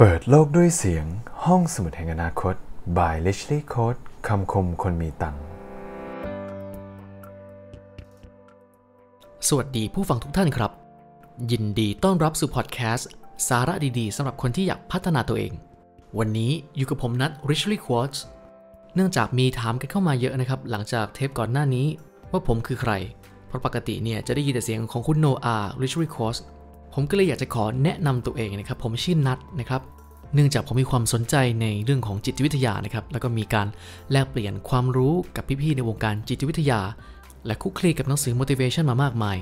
เปิดโลกด้วยเสียงห้องสมุดแห่งอนาคต by Leslie Code คำคมคนมีตังค์สวัสดีผู้ฟังทุกท่านครับ ยินดีต้อนรับสู่พอดแคสต์ สาระดีๆสำหรับคนที่อยากพัฒนาตัวเอง วันนี้อยู่กับผมนัท Richly Quartz เนื่องจากมีถามกันเข้ามาเยอะนะครับ หลังจากเทปก่อนหน้านี้ว่าผมคือใคร เพราะปกติเนี่ยจะได้ยินแต่เสียงของคุณโนอา Richly Quartz ผมก็เลยอยากจะขอแนะนำตัวเองนะครับ ผมชื่อนัทนะครับ เนื่องจากผมมีความสนใจในเรื่องของจิตวิทยานะครับ แล้วก็มีการแลกเปลี่ยนความรู้กับพี่ๆในวงการจิตวิทยา และคุกคลีกับหนังสือ motivation มามากมาย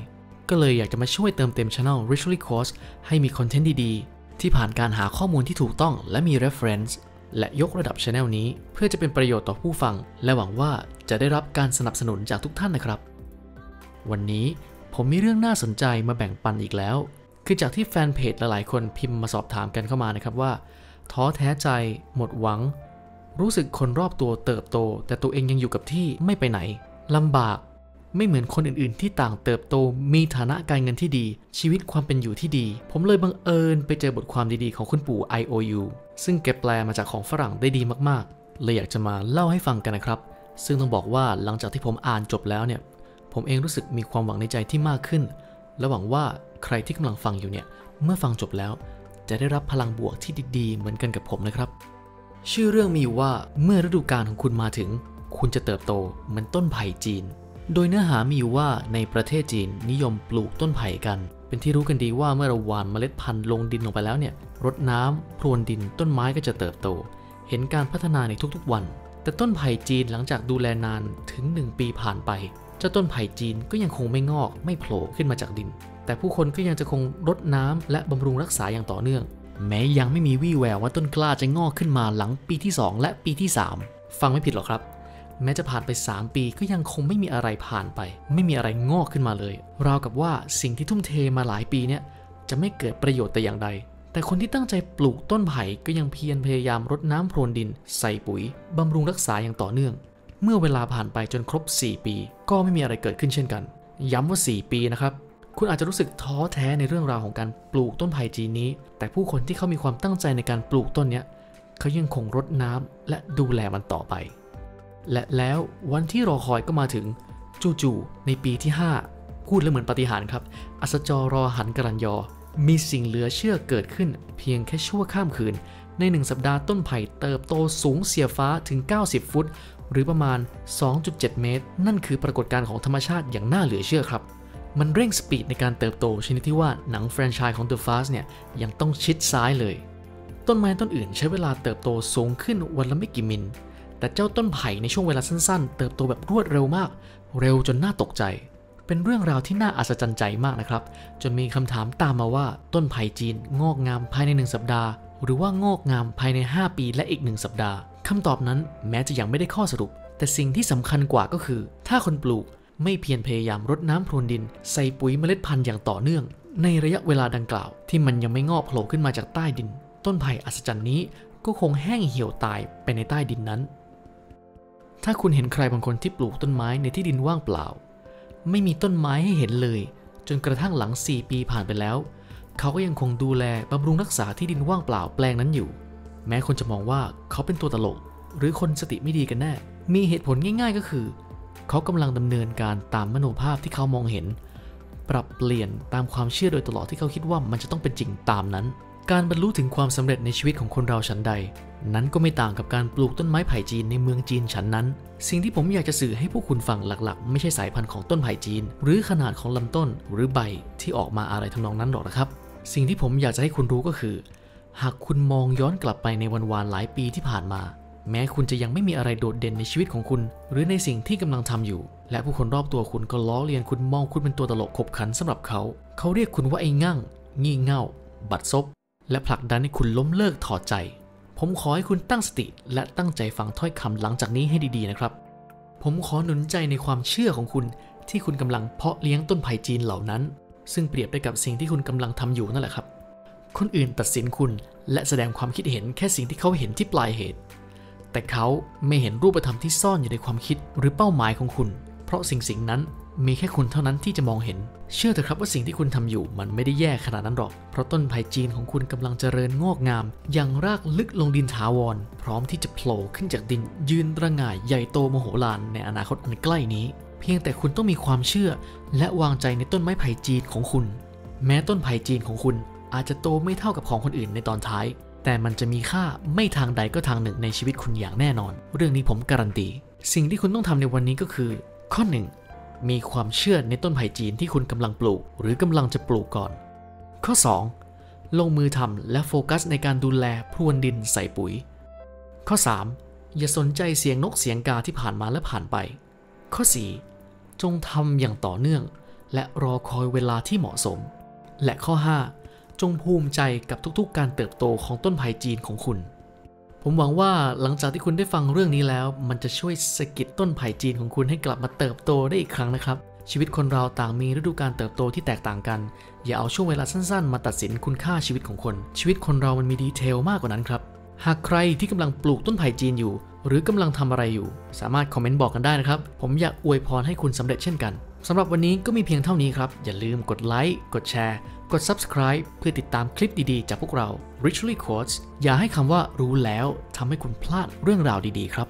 ก็เลยอยากจะมาช่วยเติมเต็ม Channel Richly Course ให้มีคอนเทนต์ดีๆ ที่ผ่านการหาข้อมูลที่ถูกต้อง และมี reference และยกระดับ Channel นี้ เพื่อจะเป็นประโยชน์ต่อผู้ฟัง และหวังว่าจะได้รับการสนับสนุนจากทุกท่านนะครับ วันนี้ผมมีเรื่องน่าสนใจมาแบ่งปันอีกแล้ว คือจากที่แฟนเพจหลายๆ คนพิมพ์มาสอบถามกันเข้ามานะครับว่า ท้อแท้ใจ หมดหวัง รู้สึกคนรอบตัวเติบโต แต่ตัวเองยังอยู่กับที่ไม่ไปไหนลำบากไม่เหมือนคนอื่นๆ ที่ต่างเติบโต มีฐานะการเงินที่ดี ชีวิตความเป็นอยู่ที่ดี ผมเลยบังเอิญไปเจอบทความดีๆ ของคุณปู่ IOU ซึ่งแกแปลมาจากของฝรั่งได้ดีมากๆ เลยอยากจะมาเล่าให้ฟังกันนะครับ ซึ่งต้องบอกว่าหลังจากที่ผมอ่านจบแล้วเนี่ย ผมเองรู้สึกมีความหวังในใจที่มากขึ้น และหวังว่าใครที่กำลังฟังอยู่เนี่ย เมื่อฟังจบแล้ว จะได้รับพลังบวกที่ดีๆ เหมือนกันกับผมนะครับ ชื่อเรื่องมีว่าเมื่อฤดูกาลของคุณมาถึง คุณจะเติบโตเหมือนต้นไผ่จีน โดยเนื้อหามีอยู่ว่าในประเทศจีนนิยมปลูกต้นไผ่กัน เป็นที่รู้กันดีว่าเมื่อเราหว่านเมล็ดพันธุ์ลงดินลงไปแล้วเนี่ยรดน้ำพรวนดินต้นไม้ก็จะเติบโต เห็นการพัฒนาในทุกๆวัน แต่ต้นไผ่จีนหลังจากดูแลนานถึง 1 ปีผ่านไป เจ้าต้นไผ่จีนก็ยังคงไม่งอกไม่โผล่ขึ้นมาจากดิน แต่ผู้คนก็ยังจะคงรดน้ำและบำรุงรักษาอย่างต่อเนื่อง แม้ยังไม่มีวี่แววว่าต้นกล้าจะงอกขึ้นมาหลังปีที่ 2 และปีที่ 3 ฟังไม่ผิดหรอกครับ แม้จะผ่านไป 3 ปีก็ยังคงไม่มีอะไรผ่านไป ไม่มีอะไรงอกขึ้นมาเลย ราวกับว่าสิ่งที่ทุ่มเทมาหลายปีเนี่ยจะไม่เกิดประโยชน์แต่อย่างใดแต่คนที่ตั้งใจปลูกต้นไผ่ก็ยังเพียรพยายามรดน้ำพรวนดิน ใส่ปุ๋ย บำรุงรักษาอย่างต่อเนื่อง เมื่อเวลาผ่านไปจนครบ 4 ปี ก็ไม่มีอะไรเกิดขึ้นเช่นกัน ย้ำว่า 4 ปีนะครับ คุณอาจจะรู้สึกท้อแท้ในเรื่องราวของการปลูกต้นไผ่จีนนี้ แต่ผู้คนที่เขามีความตั้งใจในการปลูกต้นนี้เขายังคงรดน้ำและดูแลมันต่อไป และแล้ววันที่รอคอยก็มาถึงจู่ๆในปีที่ 5 พูดแล้วเหมือนปฏิหารครับ อัศจรรอหันกรันยอ มีสิ่งเหลือเชื่อเกิดขึ้น เพียงแค่ชั่วข้ามคืน ในหนึ่งสัปดาห์ต้นไผ่เติบโตสูงเสียฟ้าถึง 90 ฟุต หรือประมาณ 2.7 เมตร นั่นคือปรากฏการณ์ของธรรมชาติอย่างน่าเหลือเชื่อครับ มันเร่งสปีดในการเติบโตชนิดที่ว่าหนังแฟรนไชส์ของ The Fast เนี่ยยังต้องชิดซ้ายเลย ต้นไม้ต้นอื่นใช้เวลาเติบโตสูงขึ้นวันละไม่กี่มิล แต่เจ้าต้นไผ่ในช่วงเวลาสั้นๆ เติบโตแบบรวดเร็วมาก เร็วจนน่าตกใจเป็นเรื่องราวที่น่าอัศจรรย์ใจมากนะครับ จนมีคำถามตามมาว่าต้นไผ่จีนงอกงามภายในหนึ่งสัปดาห์ หรือว่างอกงามภายใน 5 ปีและอีกหนึ่งสัปดาห์คำตอบนั้นแม้จะยังไม่ได้ข้อสรุป แต่สิ่งที่สำคัญกว่าก็คือ ถ้าคนปลูกไม่เพียรพยายามรดน้ำพรวนดิน ใส่ปุ๋ยเมล็ดพันธุ์อย่างต่อเนื่อง ในระยะเวลาดังกล่าว ที่มันยังไม่งอกโผล่ขึ้นมาจากใต้ดิน ต้นไผ่อัศจรรย์นี้ก็คงแห้งเหี่ยวตายไปในใต้ดินนั้น ถ้าคุณเห็นใครบางคนที่ปลูกต้นไม้ในที่ดินว่างเปล่า ไม่มีต้นไม้ให้เห็นเลย จนกระทั่งหลัง 4 ปีผ่านไปแล้ว เขาก็ยังคงดูแลบำรุงรักษาที่ดินว่างเปล่าแปลงนั้นอยู่ แม้คนจะมองว่าเขาเป็นตัวตลก หรือคนสติไม่ดีกันแน่ มีเหตุผลง่ายๆก็คือ เขากำลังดำเนินการตามมโนภาพที่เขามองเห็น ปรับเปลี่ยนตามความเชื่อโดยตลอดที่เขาคิดว่ามันจะต้องเป็นจริงตามนั้น การบรรลุถึงความสำเร็จในชีวิตของคนเราฉันใด นั้นก็ไม่ต่างกับการปลูกต้นไม้ไผ่จีนในเมืองจีนฉันนั้น สิ่งที่ผมอยากจะสื่อให้พวกคุณฟังหลักๆ ไม่ใช่สายพันธุ์ของต้นไผ่จีน หรือขนาดของลำต้นหรือใบที่ออกมาอะไรทำนองนั้นหรอกนะครับ สิ่งที่ผมอยากจะให้คุณรู้ก็คือ หากคุณมองย้อนกลับไปในวันวานหลายปีที่ผ่านมา แม้คุณจะยังไม่มีอะไรโดดเด่นในชีวิตของคุณ หรือในสิ่งที่กำลังทำอยู่ และผู้คนรอบตัวคุณก็ล้อเลียนคุณมองคุณเป็นตัวตลกขบขันสำหรับเขา เขาเรียกคุณว่าไอ้งั่ง งี่เง่า บัดซบ และผลักดันให้คุณล้มเลิกถอดใจ ผมขอให้คุณตั้งสติ และตั้งใจฟังถ้อยคำหลังจากนี้ให้ดีๆนะครับ ผมขอหนุนใจในความเชื่อของคุณที่คุณกำลังเพาะเลี้ยงต้นไผ่จีนเหล่านั้น ซึ่งเปรียบได้กับสิ่งที่คุณกำลังทำอยู่นั่นแหละครับ คนอื่นตัดสินคุณและแสดงความคิดเห็นแค่สิ่งที่เขาเห็นที่ปลายเหตุ แต่เขาไม่เห็นรูปธรรมที่ซ่อนอยู่ในความคิดหรือเป้าหมายของคุณ เพราะสิ่งสิ่งนั้นมีแค่คุณเท่านั้นที่จะมองเห็น เชื่อเถอะครับว่าสิ่งที่คุณทำอยู่มันไม่ได้แย่ขนาดนั้นหรอก เพราะต้นไผ่จีนของคุณกำลังเจริญงอกงาม อย่างรากลึกลงดินถาวร พร้อมที่จะโผล่ขึ้นจากดินยืนระง่ายใหญ่โตมโหฬารในอนาคตอันใกล้นี้ พียงแต่คุณต้องมีความเชื่อ และวางใจในต้นไม้ไผ่จีนของคุณ แม้ต้นไผ่จีนของคุณอาจจะโตไม่เท่ากับของคนอื่นในตอนท้าย แต่มันจะมีค่าไม่ทางใดก็ทางหนึ่งในชีวิตคุณอย่างแน่นอน เรื่องนี้ผมการันตี สิ่งที่คุณต้องทำในวันนี้ก็คือ ข้อหนึ่งมีความเชื่อในต้นไผ่จีนที่คุณกำลังปลูก หรือกำลังจะปลูกก่อน ข้อ 2. ลงมือทำและโฟกัสในการดูแลพรวนดินใส่ปุ๋ย ข้อ 3. อย่าสนใจเสียงนกเสียงกาที่ผ่านมาและผ่านไป ข้อ 4. จงทำอย่างต่อเนื่อง และรอคอยเวลาที่เหมาะสม และข้อ 5. จงภูมิใจกับทุกๆ การเติบโตของต้นไผ่จีนของคุณ ผมหวังว่าหลังจากที่คุณได้ฟังเรื่องนี้แล้ว มันจะช่วยสกิดต้นไผ่จีนของคุณให้กลับมาเติบโตได้อีกครั้งนะครับ ชีวิตคนเราต่างมีฤดูการเติบโตที่แตกต่างกัน อย่าเอาช่วงเวลาสั้นๆ มาตัดสินคุณค่าชีวิตของคน ชีวิตคนเรามันมีดีเทลมากกว่านั้นครับหากใครที่กำลังปลูกต้นไผ่จีนอยู่ หรือกำลังทำอะไรอยู่ สามารถคอมเมนต์บอกกันได้นะครับ ผมอยากอวยพรให้คุณสำเร็จเช่นกันสำหรับวันนี้ก็มีเพียงเท่านี้ครับ อย่าลืมกดไลค์กดแชร์กด subscribe เพื่อติดตามคลิปดีๆ จากพวกเรา Richly Quotes อย่าให้คำว่ารู้แล้วทำให้คุณพลาดเรื่องราวดีๆ ครับ